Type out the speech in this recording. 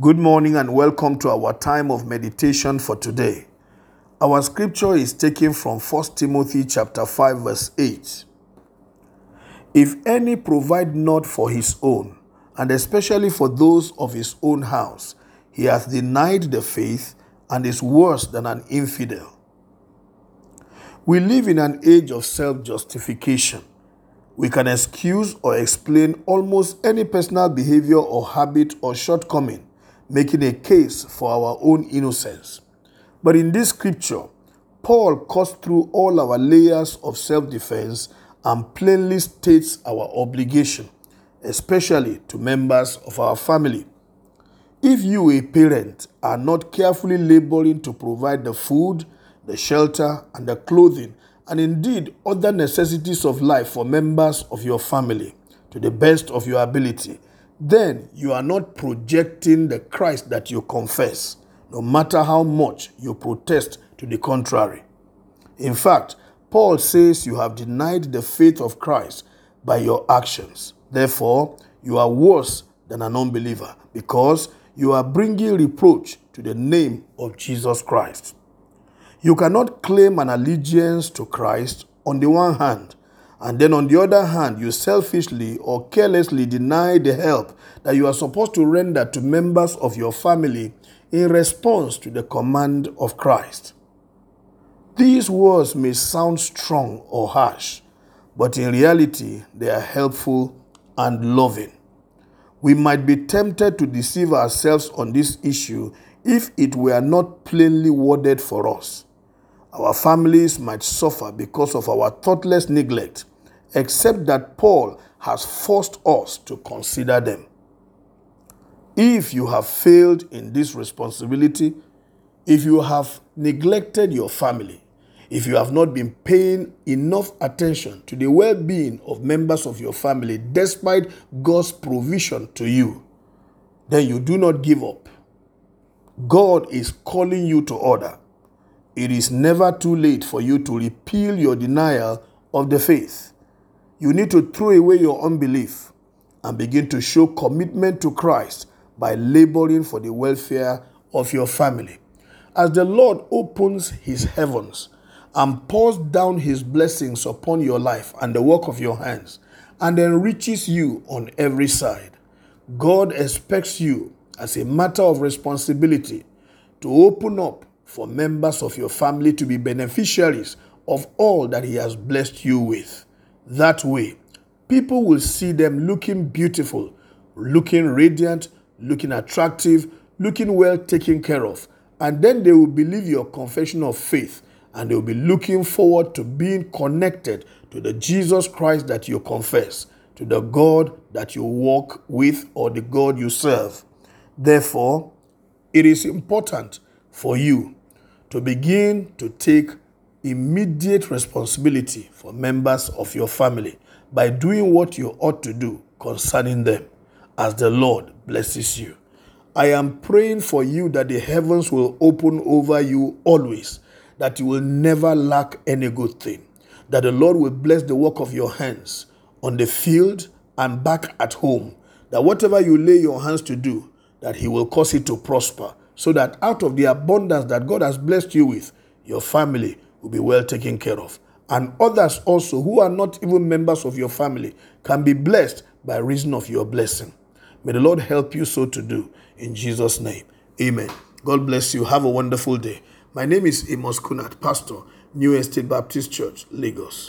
Good morning and welcome to our time of meditation for today. Our scripture is taken from 1 Timothy chapter 5 verse 8. If any provide not for his own, and especially for those of his own house, he hath denied the faith and is worse than an infidel. We live in an age of self-justification. We can excuse or explain almost any personal behavior or habit or shortcoming making a case for our own innocence. But in this scripture, Paul cuts through all our layers of self defense and plainly states our obligation, especially to members of our family. If you, a parent, are not carefully laboring to provide the food, the shelter, and the clothing, and indeed other necessities of life for members of your family to the best of your ability, then you are not projecting the Christ that you confess, no matter how much you protest to the contrary. In fact, Paul says you have denied the faith of Christ by your actions. Therefore, you are worse than an unbeliever because you are bringing reproach to the name of Jesus Christ. You cannot claim an allegiance to Christ on the one hand and then on the other hand, you selfishly or carelessly deny the help that you are supposed to render to members of your family in response to the command of Christ. These words may sound strong or harsh, but in reality, they are helpful and loving. We might be tempted to deceive ourselves on this issue if it were not plainly worded for us. Our families might suffer because of our thoughtless neglect except that Paul has forced us to consider them. If you have failed in this responsibility, if you have neglected your family, if you have not been paying enough attention to the well being of members of your family despite God's provision to you, then you do not give up. God is calling you to order. It is never too late for you to repeal your denial of the faith. You need to throw away your unbelief and begin to show commitment to Christ by laboring for the welfare of your family. As the Lord opens his heavens and pours down his blessings upon your life and the work of your hands and enriches you on every side, God expects you, as a matter of responsibility, to open up for members of your family to be beneficiaries of all that he has blessed you with. That way, people will see them looking beautiful, looking radiant, looking attractive, looking well taken care of. And then they will believe your confession of faith and they will be looking forward to being connected to the Jesus Christ that you confess, to the God that you walk with or the God you serve. Therefore, it is important for you to begin to take immediate responsibility for members of your family by doing what you ought to do concerning them as the Lord blesses you. I am praying for you that the heavens will open over you always, that you will never lack any good thing, that the Lord will bless the work of your hands on the field and back at home, that whatever you lay your hands to do, that He will cause it to prosper, so that out of the abundance that God has blessed you with, your family will be well taken care of. And others also who are not even members of your family can be blessed by reason of your blessing. May the Lord help you so to do. In Jesus' name, amen. God bless you. Have a wonderful day. My name is Amos Kunat, Pastor, New Estate Baptist Church, Lagos.